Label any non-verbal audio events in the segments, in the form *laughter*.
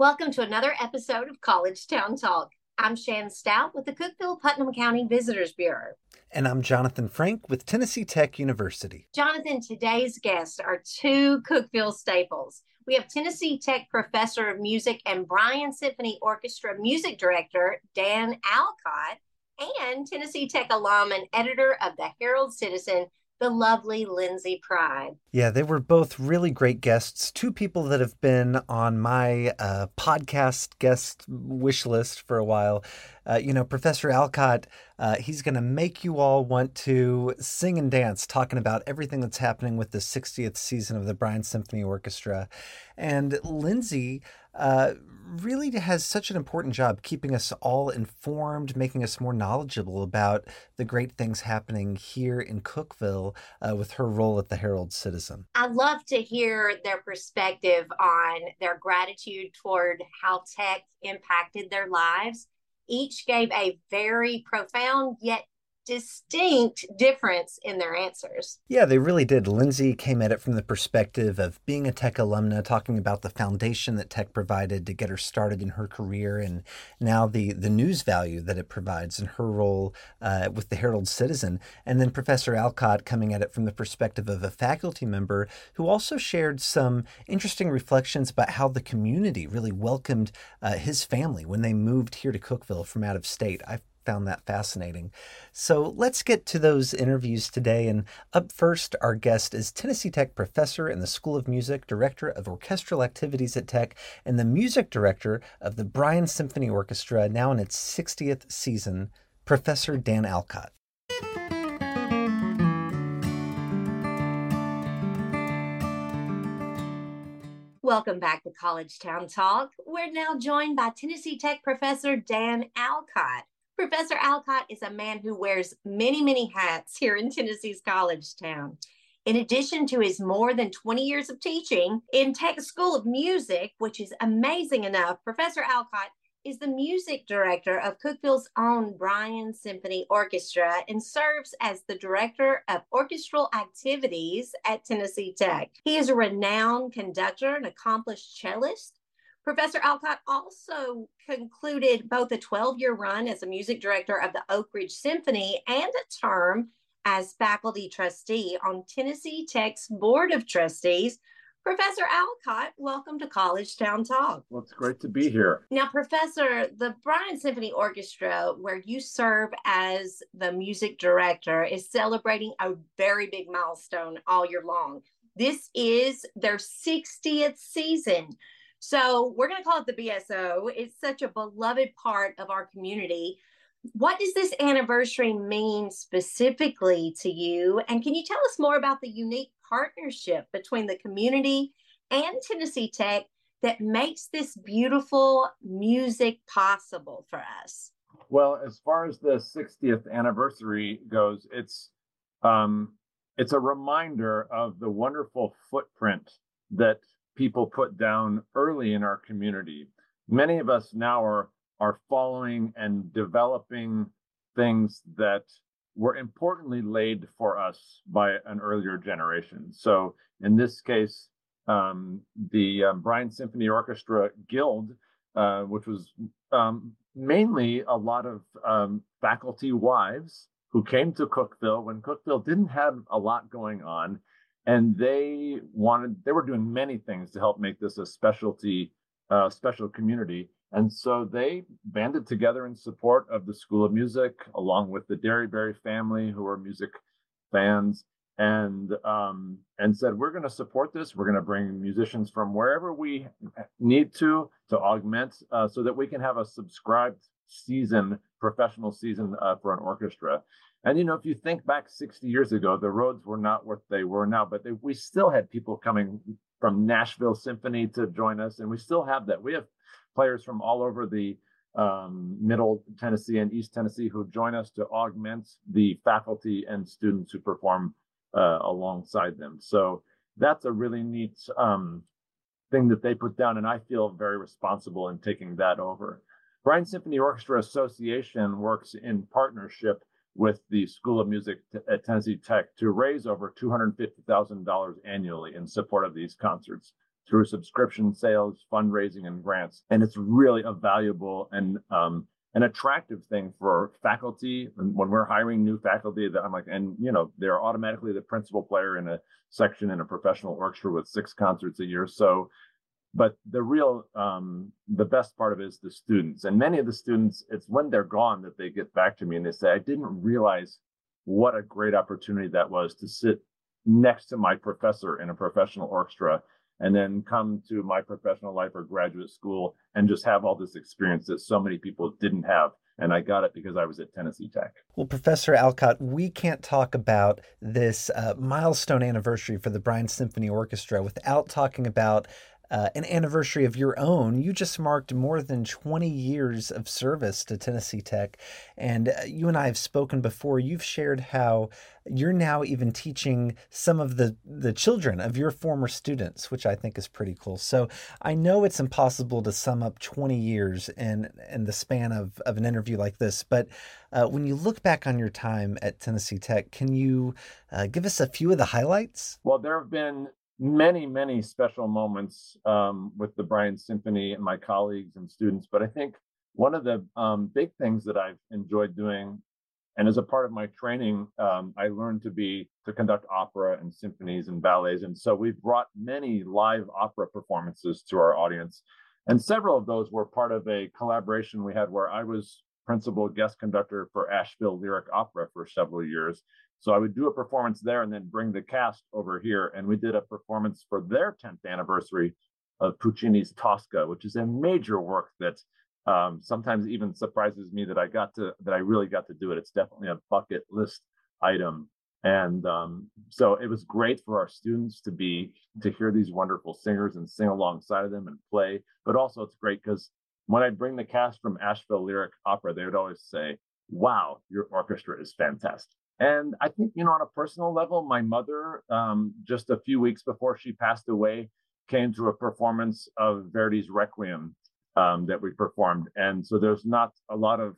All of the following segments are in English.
Welcome to another episode of College Town Talk. I'm Shan Stout with the Cookeville Putnam County Visitors Bureau. And I'm Jonathan Frank with Tennessee Tech University. Jonathan, today's guests are two Cookeville staples. We have Tennessee Tech Professor of Music and Bryan Symphony Orchestra Music Director Dan Allcott, and Tennessee Tech alum and editor of the Herald Citizen, the lovely Lindsay Pride. Yeah, they were both really great guests. Two people that have been on my uh, podcast guest wish list for a while. Uh, you know, Professor Allcott, uh, he's going to make you all want to sing and dance, talking about everything that's happening with the 60th season of the Bryan Symphony Orchestra. And Lindsay, uh, really has such an important job keeping us all informed, making us more knowledgeable about the great things happening here in Cookeville uh, with her role at the Herald Citizen. I love to hear their perspective on their gratitude toward how tech impacted their lives. Each gave a very profound yet distinct difference in their answers. Yeah, they really did. Lindsay came at it from the perspective of being a tech alumna, talking about the foundation that tech provided to get her started in her career, and now the the news value that it provides in her role uh, with the Herald Citizen. And then Professor Allcott coming at it from the perspective of a faculty member who also shared some interesting reflections about how the community really welcomed uh, his family when they moved here to Cookeville from out of state. I found that fascinating. So let's get to those interviews today. And up first, our guest is Tennessee Tech professor in the School of Music, director of orchestral activities at Tech, and the music director of the Bryan Symphony Orchestra, now in its 60th season, Professor Dan Allcott. Welcome back to College Town Talk. We're now joined by Tennessee Tech professor Dan Allcott. Professor Allcott is a man who wears many, many hats here in Tennessee's college town. In addition to his more than 20 years of teaching in Tech School of Music, which is amazing enough, Professor Allcott is the music director of Cookeville's own Bryan Symphony Orchestra and serves as the director of orchestral activities at Tennessee Tech. He is a renowned conductor and accomplished cellist Professor Allcott also concluded both a 12 year run as a music director of the Oak Ridge Symphony and a term as faculty trustee on Tennessee Tech's Board of Trustees. Professor Allcott, welcome to College Town Talk. Well, it's great to be here. Now, Professor, the Bryan Symphony Orchestra, where you serve as the music director, is celebrating a very big milestone all year long. This is their 60th season. So we're going to call it the BSO. It's such a beloved part of our community. What does this anniversary mean specifically to you? And can you tell us more about the unique partnership between the community and Tennessee Tech that makes this beautiful music possible for us? Well, as far as the 60th anniversary goes, it's um, it's a reminder of the wonderful footprint that people put down early in our community. Many of us now are are following and developing things that were importantly laid for us by an earlier generation. So in this case, um, the um, Bryan Symphony Orchestra Guild, uh, which was um, mainly a lot of um, faculty wives who came to Cookeville when Cookeville didn't have a lot going on and they wanted they were doing many things to help make this a specialty uh, special community. And so they banded together in support of the school of music along with the derryberry family who are music fans and um, and said we're going to support this. We're going to bring musicians from wherever we need to to augment uh, so that we can have a subscribed season professional season uh, for an orchestra and you know, if you think back 60 years ago, the roads were not what they were now, but they, we still had people coming from Nashville Symphony to join us, and we still have that. We have players from all over the um, Middle Tennessee and East Tennessee who join us to augment the faculty and students who perform uh, alongside them. So that's a really neat um, thing that they put down, and I feel very responsible in taking that over. Bryan Symphony Orchestra Association works in partnership with the School of Music at Tennessee Tech to raise over $250,000 annually in support of these concerts through subscription sales, fundraising, and grants. And it's really a valuable and um, an attractive thing for faculty. And when we're hiring new faculty, that I'm like, and you know, they're automatically the principal player in a section in a professional orchestra with six concerts a year. So, but the real, um, the best part of it is the students. And many of the students, it's when they're gone that they get back to me and they say, I didn't realize what a great opportunity that was to sit next to my professor in a professional orchestra and then come to my professional life or graduate school and just have all this experience that so many people didn't have. And I got it because I was at Tennessee Tech. Well, Professor Allcott, we can't talk about this uh, milestone anniversary for the Bryan Symphony Orchestra without talking about uh, an anniversary of your own. You just marked more than 20 years of service to Tennessee Tech. And uh, you and I have spoken before. You've shared how you're now even teaching some of the, the children of your former students, which I think is pretty cool. So I know it's impossible to sum up 20 years in, in the span of, of an interview like this, but uh, when you look back on your time at Tennessee Tech, can you uh, give us a few of the highlights? Well, there have been many, many special moments um, with the Bryan Symphony and my colleagues and students. But I think one of the um, big things that I've enjoyed doing, and as a part of my training, um, I learned to be to conduct opera and symphonies and ballets. And so we've brought many live opera performances to our audience. And several of those were part of a collaboration we had where I was principal guest conductor for Asheville Lyric Opera for several years. So I would do a performance there and then bring the cast over here. And we did a performance for their 10th anniversary of Puccini's Tosca, which is a major work that um, sometimes even surprises me that I got to, that I really got to do it. It's definitely a bucket list item. And um, so it was great for our students to be, to hear these wonderful singers and sing alongside of them and play. But also it's great because when I bring the cast from Asheville Lyric Opera, they would always say, wow, your orchestra is fantastic. And I think, you know, on a personal level, my mother, um, just a few weeks before she passed away, came to a performance of Verdi's Requiem um, that we performed. And so there's not a lot of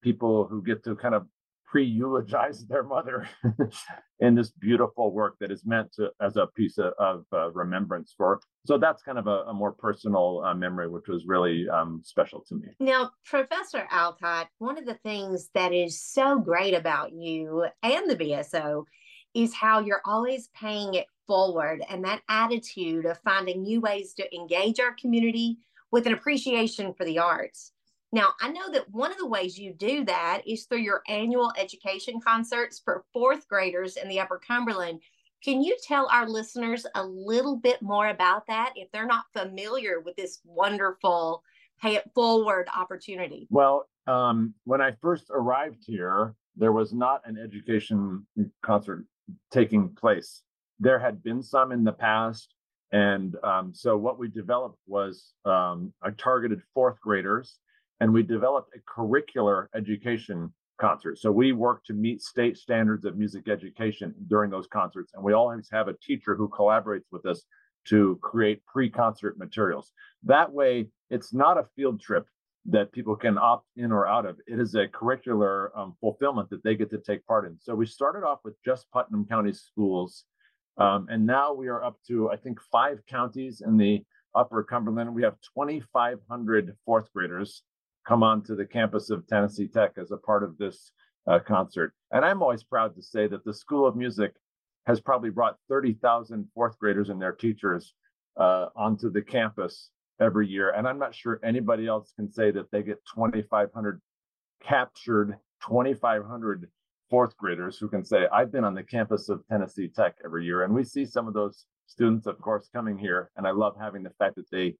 people who get to kind of pre-eulogize their mother *laughs* in this beautiful work that is meant to as a piece of, of uh, remembrance for. So that's kind of a, a more personal uh, memory which was really um, special to me. Now professor allcott one of the things that is so great about you and the bso is how you're always paying it forward and that attitude of finding new ways to engage our community with an appreciation for the arts now, I know that one of the ways you do that is through your annual education concerts for fourth graders in the Upper Cumberland. Can you tell our listeners a little bit more about that if they're not familiar with this wonderful pay it forward opportunity? Well, um, when I first arrived here, there was not an education concert taking place. There had been some in the past. And um, so what we developed was um, I targeted fourth graders and we developed a curricular education concert. So we work to meet state standards of music education during those concerts, and we always have a teacher who collaborates with us to create pre-concert materials. That way, it's not a field trip that people can opt in or out of. It is a curricular um, fulfillment that they get to take part in. So we started off with just Putnam County schools, um, and now we are up to I think five counties in the Upper Cumberland. We have 2,500 fourth graders come onto the campus of Tennessee Tech as a part of this uh, concert. And I'm always proud to say that the School of Music has probably brought 30,000 fourth graders and their teachers uh, onto the campus every year. And I'm not sure anybody else can say that they get 2,500 captured, 2,500 fourth graders who can say, I've been on the campus of Tennessee Tech every year. And we see some of those students, of course, coming here. And I love having the fact that they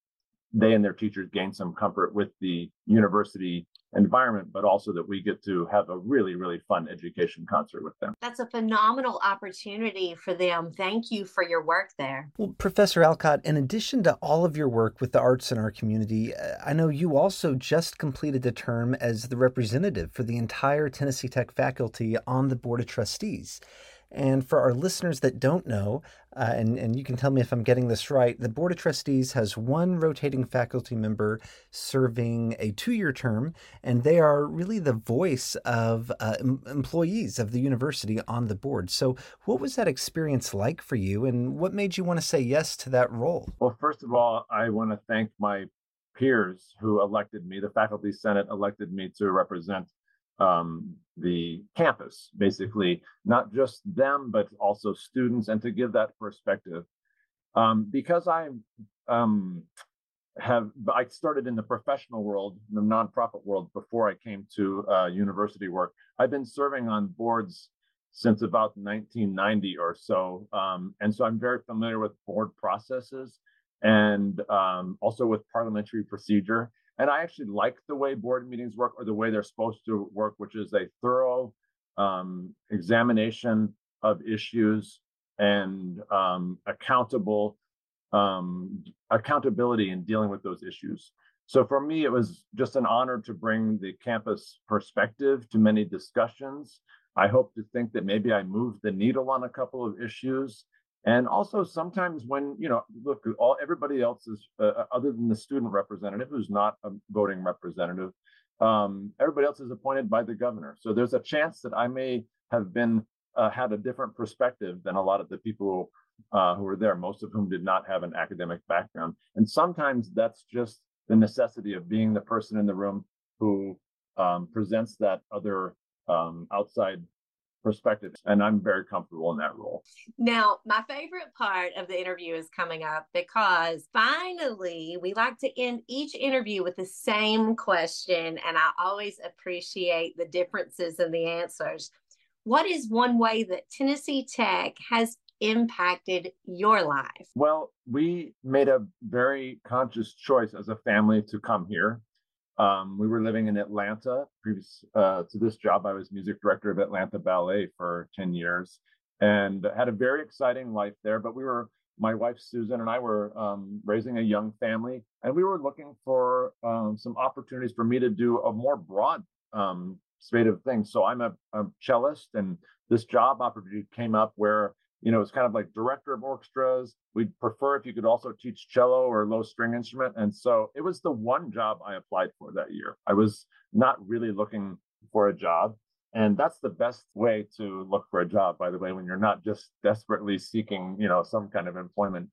they and their teachers gain some comfort with the university environment, but also that we get to have a really, really fun education concert with them. That's a phenomenal opportunity for them. Thank you for your work there. Well, Professor Allcott, in addition to all of your work with the arts in our community, uh, I know you also just completed the term as the representative for the entire Tennessee Tech faculty on the Board of Trustees. And for our listeners that don't know, uh, and, and you can tell me if I'm getting this right, the Board of Trustees has one rotating faculty member serving a two year term, and they are really the voice of uh, em- employees of the university on the board. So, what was that experience like for you, and what made you want to say yes to that role? Well, first of all, I want to thank my peers who elected me. The faculty senate elected me to represent um, the campus, basically, not just them, but also students, and to give that perspective. Um, because I um, have, I started in the professional world, the nonprofit world, before I came to uh, university work. I've been serving on boards since about 1990 or so. Um, and so I'm very familiar with board processes and um, also with parliamentary procedure. And I actually like the way board meetings work or the way they're supposed to work, which is a thorough um, examination of issues and um, accountable um, accountability in dealing with those issues. So for me, it was just an honor to bring the campus perspective to many discussions. I hope to think that maybe I moved the needle on a couple of issues and also sometimes when, you know, look, all everybody else is, uh, uh, other than the student representative who's not a voting representative, um, everybody else is appointed by the governor. So there's a chance that I may have been, uh, had a different perspective than a lot of the people uh, who were there, most of whom did not have an academic background. And sometimes that's just the necessity of being the person in the room who um, presents that other um, outside perspective and i'm very comfortable in that role. Now my favorite part of the interview is coming up because finally we like to end each interview with the same question and i always appreciate the differences in the answers. What is one way that tennessee tech has impacted your life? Well we made a very conscious choice as a family to come here um, we were living in Atlanta. Previous uh, to this job, I was music director of Atlanta Ballet for 10 years and had a very exciting life there. But we were, my wife Susan and I were um, raising a young family, and we were looking for um, some opportunities for me to do a more broad um, spate of things. So I'm a, a cellist, and this job opportunity came up where you know, it's kind of like director of orchestras. We'd prefer if you could also teach cello or low string instrument. And so it was the one job I applied for that year. I was not really looking for a job. And that's the best way to look for a job, by the way, when you're not just desperately seeking, you know, some kind of employment.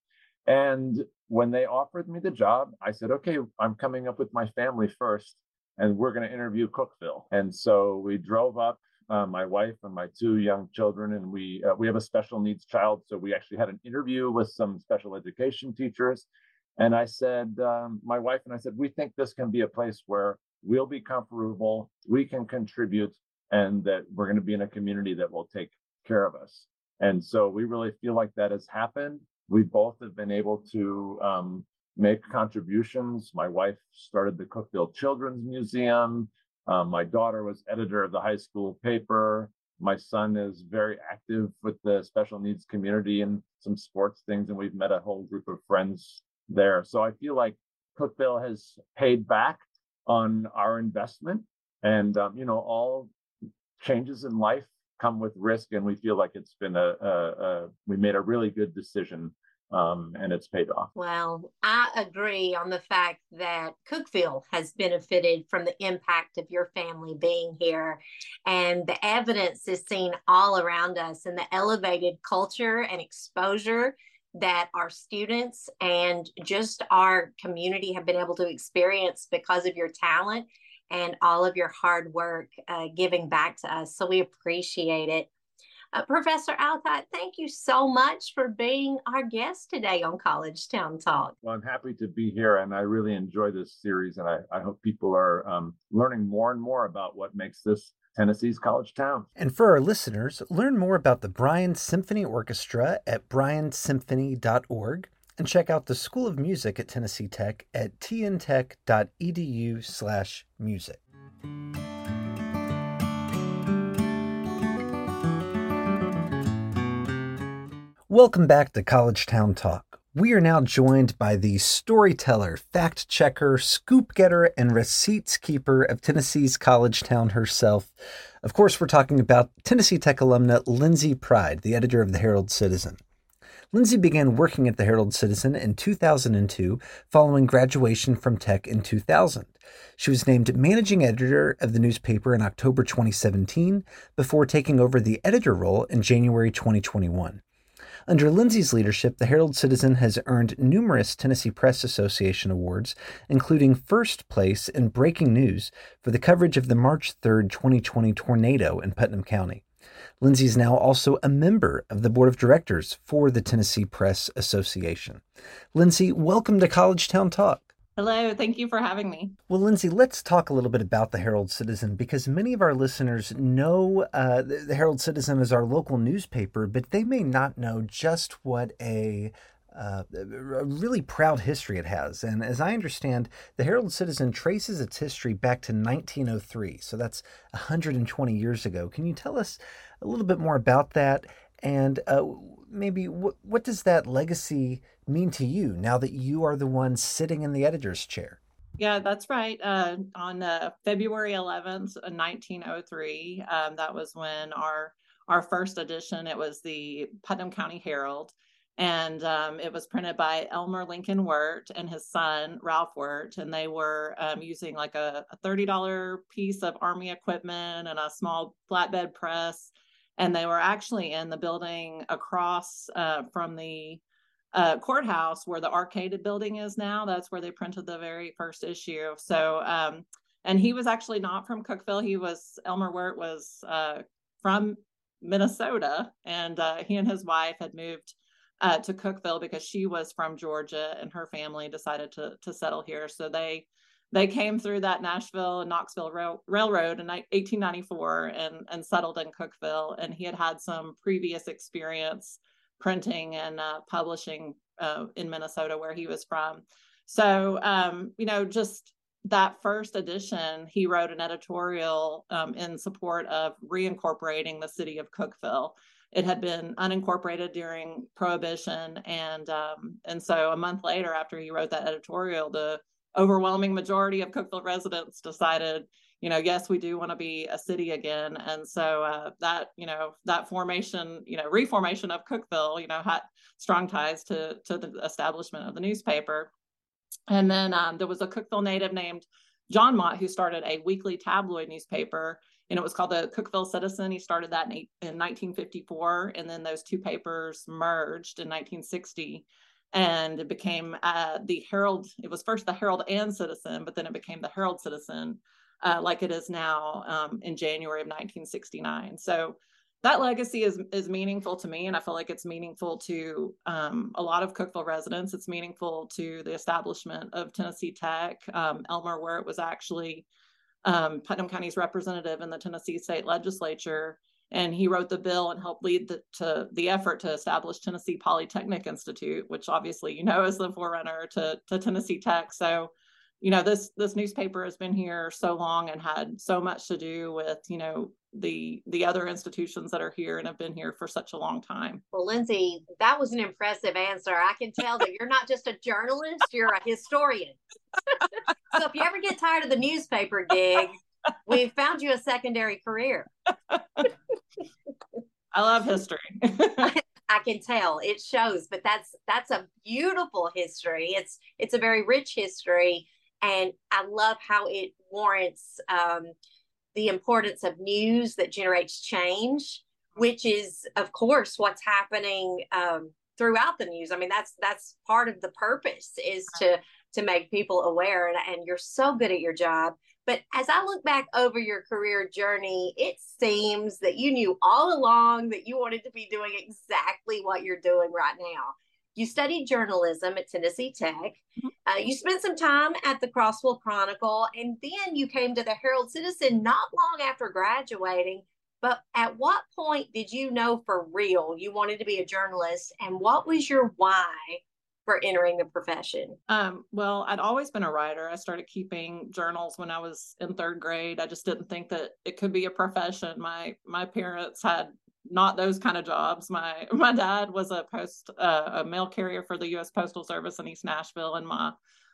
And when they offered me the job, I said, okay, I'm coming up with my family first, and we're going to interview Cookeville. And so we drove up uh, my wife and my two young children, and we uh, we have a special needs child. So we actually had an interview with some special education teachers, and I said, um, my wife and I said, we think this can be a place where we'll be comfortable, we can contribute, and that we're going to be in a community that will take care of us. And so we really feel like that has happened. We both have been able to um, make contributions. My wife started the Cookeville Children's Museum. Um, my daughter was editor of the high school paper. My son is very active with the special needs community and some sports things, and we've met a whole group of friends there. So I feel like Cookeville has paid back on our investment, and um, you know, all changes in life come with risk, and we feel like it's been a, a, a we made a really good decision um, and it's paid off. Well, I agree on the fact that Cookeville has benefited from the impact of your family being here. And the evidence is seen all around us in the elevated culture and exposure that our students and just our community have been able to experience because of your talent and all of your hard work uh, giving back to us. So we appreciate it. Uh, Professor Allcott, thank you so much for being our guest today on College Town Talk. Well, I'm happy to be here, and I really enjoy this series, and I, I hope people are um, learning more and more about what makes this Tennessee's college town. And for our listeners, learn more about the Bryan Symphony Orchestra at bryansymphony.org and check out the School of Music at Tennessee Tech at tntech.edu/music. Welcome back to College Town Talk, We are now joined by the storyteller, fact checker, scoop getter, and receipts keeper of Tennessee's college town herself. Of course, we're talking about Tennessee Tech alumna Lindsay Pride, the editor of the Herald Citizen. Lindsay began working at the Herald Citizen in 2002 following graduation from Tech in 2000. She was named managing editor of the newspaper in October 2017 before taking over the editor role in January 2021. Under Lindsay's leadership, the Herald Citizen has earned numerous Tennessee Press Association awards, including first place in breaking news for the coverage of the March 3, 2020 tornado in Putnam County. Lindsay is now also a member of the board of directors for the Tennessee Press Association. Lindsay, welcome to College Town Talk. Hello, thank you for having me. Well, Lindsay, let's talk a little bit about the Herald Citizen because many of our listeners know uh, the Herald Citizen is our local newspaper, but they may not know just what a uh, a really proud history it has. And as I understand, the Herald Citizen traces its history back to 1903. So that's 120 years ago. Can you tell us a little bit more about that? And uh, maybe what, what does that legacy mean to you now that you are the one sitting in the editor's chair? Yeah, that's right. Uh, on uh, February 11th, 1903, uh, um, that was when our our first edition. It was the Putnam County Herald, and um, it was printed by Elmer Lincoln Wirt and his son Ralph Wirt, and they were um, using like a, a thirty dollar piece of army equipment and a small flatbed press and they were actually in the building across uh, from the uh, courthouse where the arcaded building is now. That's where they printed the very first issue. So, um, and he was actually not from Cookeville. He was Elmer Wirt was uh, from Minnesota, and uh, he and his wife had moved uh, to Cookeville because she was from Georgia, and her family decided to to settle here. So they they came through that Nashville and Knoxville Rail- Railroad in 1894 and, and settled in Cookeville. And he had had some previous experience printing and uh, publishing uh, in Minnesota, where he was from. So, um, you know, just that first edition, he wrote an editorial um, in support of reincorporating the city of Cookeville. It had been unincorporated during Prohibition, and um, and so a month later, after he wrote that editorial, the overwhelming majority of Cookeville residents decided, you know, yes, we do want to be a city again. And so uh, that, you know, that formation, you know, reformation of Cookeville, you know, had strong ties to to the establishment of the newspaper. And then um, there was a Cookeville native named John Mott who started a weekly tabloid newspaper, and it was called the Cookeville Citizen. He started that in, in 1954, and then those two papers merged in 1960 and it became uh, the Herald. It was first the Herald and Citizen, but then it became the Herald Citizen, uh, like it is now um, in January of 1969. So that legacy is is meaningful to me, and I feel like it's meaningful to um, a lot of Cookeville residents. It's meaningful to the establishment of Tennessee Tech. Um, Elmer Wirt was actually um, Putnam County's representative in the Tennessee State Legislature and he wrote the bill and helped lead the, to the effort to establish Tennessee Polytechnic Institute, which obviously you know is the forerunner to, to Tennessee Tech. So, you know this this newspaper has been here so long and had so much to do with you know the the other institutions that are here and have been here for such a long time. Well, Lindsay, that was an impressive answer. I can tell that you're not just a journalist; you're a historian. *laughs* so if you ever get tired of the newspaper gig, we found you a secondary career. *laughs* I love history. *laughs* I can tell it shows, but that's that's a beautiful history. It's it's a very rich history, and I love how it warrants um, the importance of news that generates change, which is of course what's happening um, throughout the news. I mean, that's that's part of the purpose is to to make people aware, and, and you're so good at your job. But as I look back over your career journey, it seems that you knew all along that you wanted to be doing exactly what you're doing right now. You studied journalism at Tennessee Tech. Mm-hmm. Uh, you spent some time at the Crossville Chronicle, and then you came to the Herald Citizen not long after graduating. But at what point did you know for real you wanted to be a journalist, and what was your why for entering the profession? Um, well, I'd always been a writer. I started keeping journals when I was in third grade. I just didn't think that it could be a profession. My my parents had not those kind of jobs. My *laughs* my dad was a post uh, a mail carrier for the U.S. Postal Service in East Nashville, and my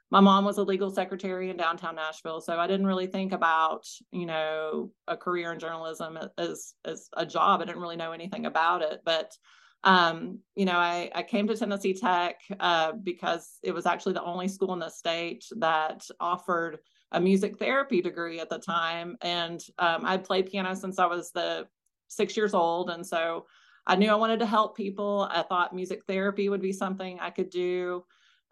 my mom was a legal secretary in downtown Nashville. So I didn't really think about you know a career in journalism as as a job. I didn't really know anything about it, but um, you know, I, I came to Tennessee Tech uh, because it was actually the only school in the state that offered a music therapy degree at the time. And um, I played piano since I was the six years old. And so I knew I wanted to help people. I thought music therapy would be something I could do.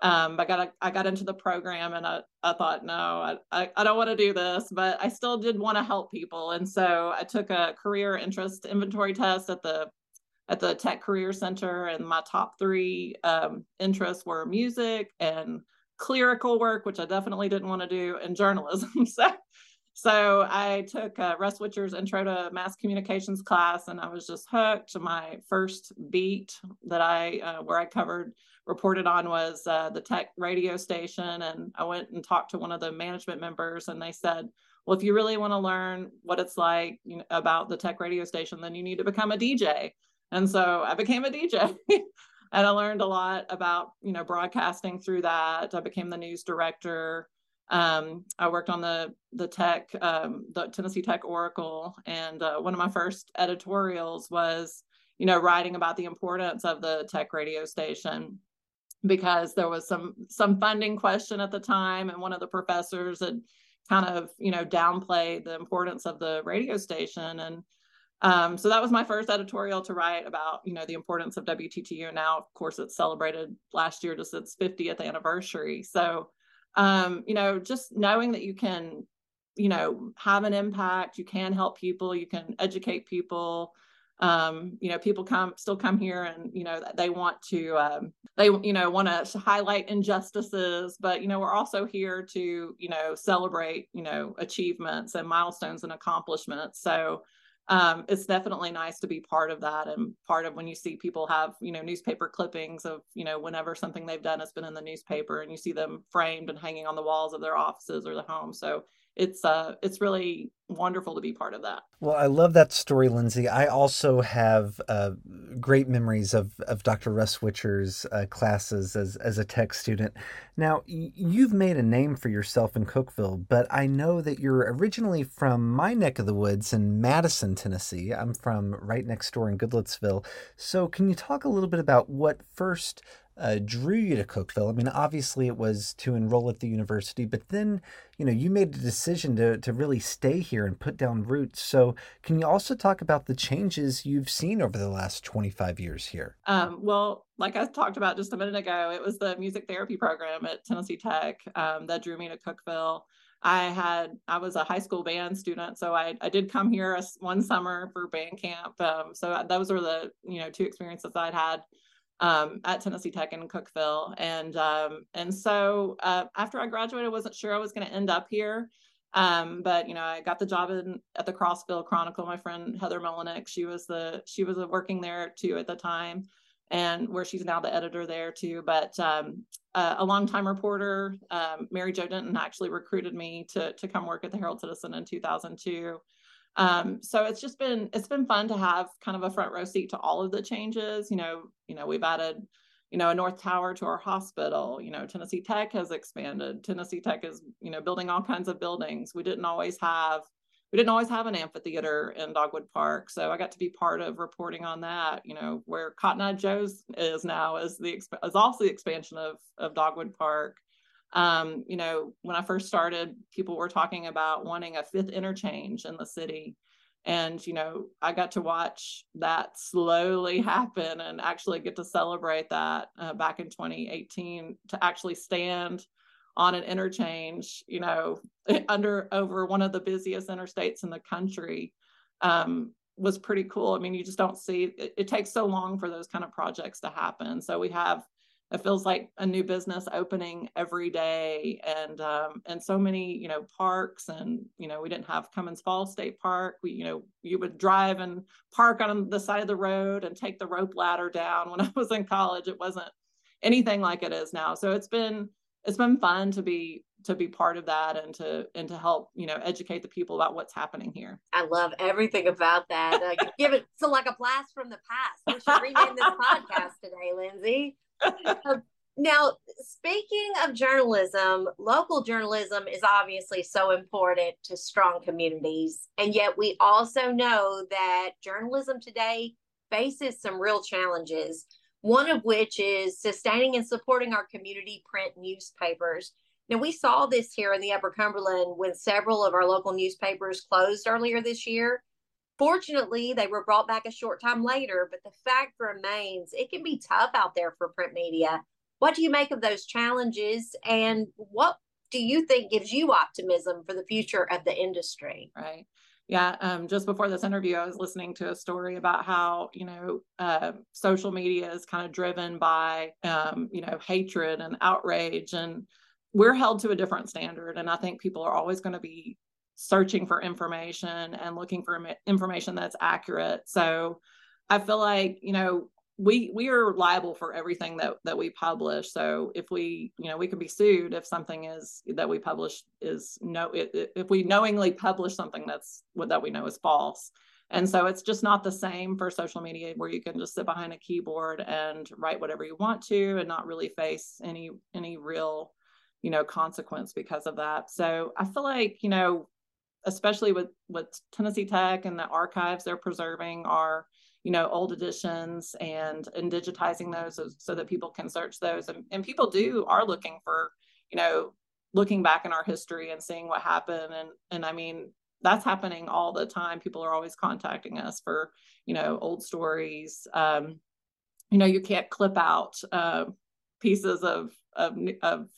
Um, I got I got into the program and I, I thought, no, I, I, I don't want to do this, but I still did want to help people. And so I took a career interest inventory test at the at the Tech Career Center, and my top three um, interests were music and clerical work, which I definitely didn't want to do, and journalism. *laughs* so, so I took uh, Russ Witcher's Intro to Mass Communications class, and I was just hooked. My first beat that I uh, where I covered reported on was uh, the tech radio station, and I went and talked to one of the management members, and they said. Well, if you really want to learn what it's like you know, about the tech radio station, then you need to become a DJ. And so I became a DJ. *laughs* and I learned a lot about, you know, broadcasting through that. I became the news director. Um, I worked on the the tech, um, the Tennessee Tech Oracle, and uh, one of my first editorials was, you know, writing about the importance of the tech radio station because there was some some funding question at the time, and one of the professors had kind of, you know, downplayed the importance of the radio station and um, so that was my first editorial to write about, you know, the importance of WTTU. Now, of course, it's celebrated last year, just its 50th anniversary. So, um, you know, just knowing that you can, you know, have an impact, you can help people, you can educate people. Um, you know, people come still come here and you know they want to um, they you know want to highlight injustices, but you know we're also here to you know celebrate you know achievements and milestones and accomplishments. So um, it's definitely nice to be part of that and part of when you see people have you know newspaper clippings of you know whenever something they've done has been in the newspaper and you see them framed and hanging on the walls of their offices or the home. So it's uh it's really wonderful to be part of that. Well, I love that story, Lindsay. I also have uh, great memories of, of Dr. Russ Witcher's uh, classes as, as a tech student. Now, you've made a name for yourself in Cookeville, but I know that you're originally from my neck of the woods in Madison, Tennessee. I'm from right next door in Goodlettsville. So, can you talk a little bit about what first uh, drew you to Cookeville? I mean, obviously it was to enroll at the university, but then, you know, you made a decision to, to really stay here and put down roots. So, can you also talk about the changes you've seen over the last 25 years here? Um, well, like I talked about just a minute ago, it was the music therapy program at Tennessee Tech um, that drew me to Cookeville. I had I was a high school band student, so I, I did come here one summer for band camp. Um, so those were the you know two experiences I'd had um, at Tennessee Tech in Cookeville. And um, and so uh, after I graduated, I wasn't sure I was going to end up here. Um, but you know, I got the job in at the Crossville Chronicle. My friend Heather Mullinix, she was the she was working there too at the time, and where she's now the editor there too. But um, uh, a longtime reporter, um, Mary Jo Denton, actually recruited me to to come work at the Herald Citizen in 2002. Um, so it's just been it's been fun to have kind of a front row seat to all of the changes. You know, you know, we've added, you know, a North Tower to our hospital. You know, Tennessee Tech has expanded. Tennessee Tech is, you know, building all kinds of buildings. We didn't always have we didn't always have an amphitheater in Dogwood Park. So I got to be part of reporting on that, you know, where Cotton Eye Joe's is now is the is also the expansion of of Dogwood Park. Um, you know, when I first started, people were talking about wanting a fifth interchange in the city. And, you know, I got to watch that slowly *laughs* happen and actually get to celebrate that uh, back in 2018 to actually stand on an interchange, you know, *laughs* under over one of the busiest interstates in the country um, was pretty cool. I mean, you just don't see it, it takes so long for those kind of projects to happen. So we have it feels like a new business opening every day and um, and so many you know parks and you know we didn't have Cummins Falls State Park. We you know you would drive and park on the side of the road and take the rope ladder down. *laughs* When I was in college it wasn't anything like it is now. So it's been it's been fun to be to be part of that and to and to help you know educate the people about what's happening here. I love everything about that. Uh, give it so like a blast from the past. We should rename this podcast today lindsay. Uh, now speaking of journalism local journalism is obviously so important to strong communities. And yet we also know that journalism today faces some real challenges one of which is sustaining and supporting our community print newspapers now, we saw this here in the Upper Cumberland when several of our local newspapers closed earlier this year. Fortunately, they were brought back a short time later, but the fact remains it can be tough out there for print media. What do you make of those challenges, and what do you think gives you optimism for the future of the industry? Right. Yeah. Um, just before this interview, I was listening to a story about how, you know, uh, social media is kind of driven by, um, you know, hatred and outrage and, we're held to a different standard and i think people are always going to be searching for information and looking for information that's accurate so i feel like you know we we are liable for everything that that we publish. So if we you know we can be sued if something is that we publish is no if we knowingly publish something that's what that we know is false. And so it's just not the same for social media where you can just sit behind a keyboard and write whatever you want to and not really face any any real you know consequence because of that. So i feel like you know especially with with tennessee tech and the archives they're preserving are you know old editions and and digitizing those so, that people can search those. And, and people do are looking for you know looking back in our history and seeing what happened. And and i mean that's happening all the time. People are always contacting us for you know old stories. Um you know you can't clip out uh pieces of of, of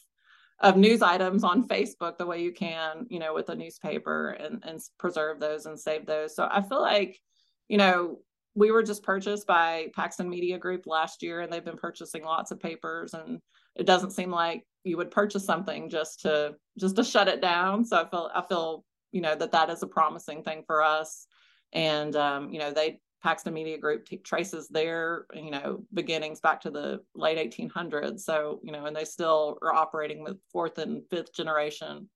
of news items on Facebook the way you can, you know, with a newspaper and, and preserve those and save those. So I feel like, you know, we were just purchased by Paxton Media Group last year and they've been purchasing lots of papers and it doesn't seem like you would purchase something just to just to shut it down. So I feel I feel, you know, that that is a promising thing for us. And um, you know, they Paxton Media Group t- traces their, you know, beginnings back to the late 1800s. So, you know, and they still are operating with fourth and fifth generation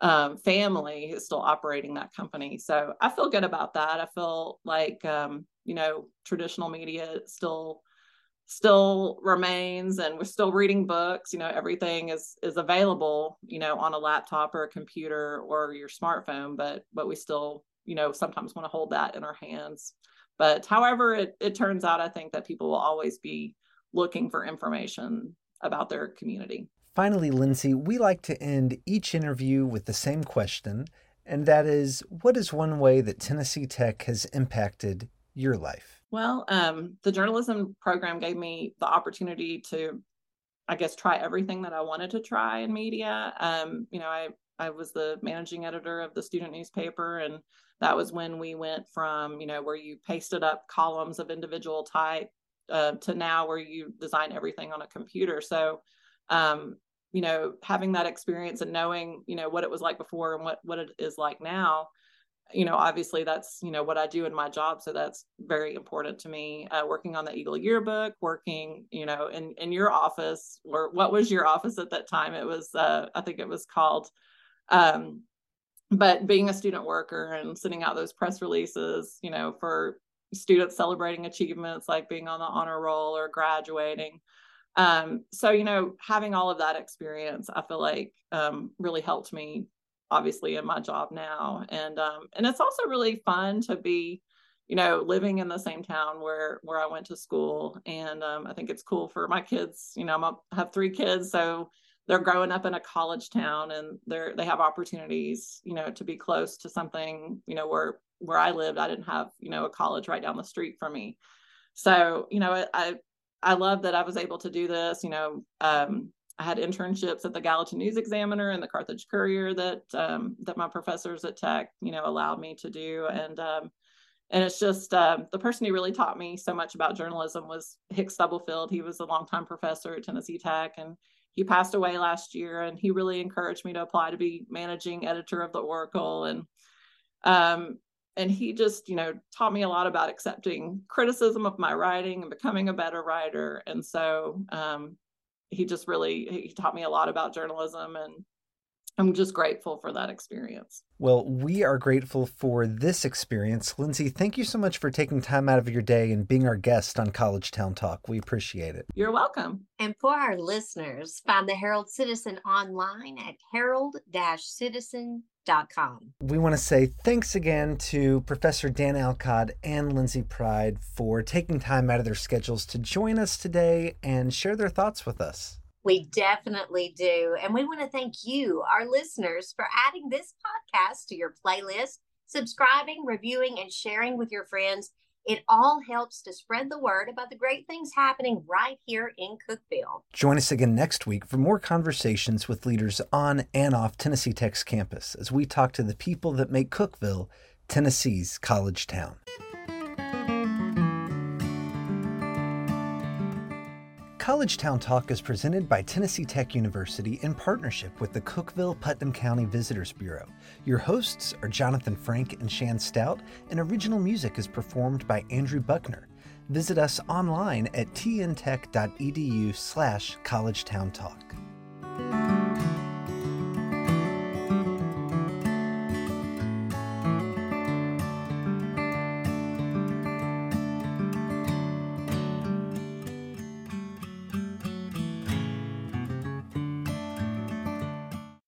um, family is still operating that company. So I feel good about that. I feel like, um, you know, traditional media still still remains and we're still reading books you know everything is is available you know on a laptop or a computer or your smartphone but but we still you know sometimes want to hold that in our hands but however it, it turns out, I think that people will always be looking for information about their community. Finally, Lindsay, we like to end each interview with the same question, and that is what is one way that Tennessee Tech has impacted your life? Well, um, the journalism program gave me the opportunity to, I guess, try everything that I wanted to try in media. Um, you know, I I was the managing editor of the student newspaper, and that was when we went from you know where you pasted up columns of individual type uh, to now where you design everything on a computer. So, um, you know, having that experience and knowing you know what it was like before and what what it is like now, you know, obviously that's you know what I do in my job, so that's very important to me. Uh, working on the Eagle Yearbook, working you know in in your office, or what was your office at that time? It was uh, I think it was called um, but being a student worker and sending out those press releases, you know, for students celebrating achievements like being on the honor roll or graduating. Um, so, you know, having all of that experience, I feel like um, really helped me obviously in my job now. And um, and it's also really fun to be, you know, living in the same town where where I went to school. And um, I think it's cool for my kids. You know, I'm a, I have three kids, so they're growing up in a college town and they're they have opportunities you know to be close to something you know where where i lived i didn't have you know a college right down the street from me so you know i i love that i was able to do this you know um, i had internships at the gallatin news examiner and the carthage courier that um, that my professors at tech you know allowed me to do. And um, and it's just uh, the person who really taught me so much about journalism was Hicks Stubblefield. He was a longtime professor at Tennessee Tech, and he passed away last year and he really encouraged me to apply to be managing editor of the oracle. And um, and he just you know taught me a lot about accepting criticism of my writing and becoming a better writer. And so um, he just really he taught me a lot about journalism and I'm just grateful for that experience. Well, we are grateful for this experience. Lindsay, thank you so much for taking time out of your day and being our guest on College Town Talk. We appreciate it. You're welcome. And for our listeners, find the Herald Citizen online at herald-citizen.com. We want to say thanks again to Professor Dan Allcott and Lindsay Pride for taking time out of their schedules to join us today and share their thoughts with us. We definitely do. And we want to thank you, our listeners, for adding this podcast to your playlist, subscribing, reviewing, and sharing with your friends. It all helps to spread the word about the great things happening right here in Cookeville. Join us again next week for more conversations with leaders on and off Tennessee Tech's campus as we talk to the people that make Cookeville Tennessee's college town. College Town Talk is presented by Tennessee Tech University in partnership with the Cookeville Putnam County Visitors Bureau. Your hosts are Jonathan Frank and Shan Stout, and original music is performed by Andrew Buckner. Visit us online at tntech.edu slash collegetowntalk.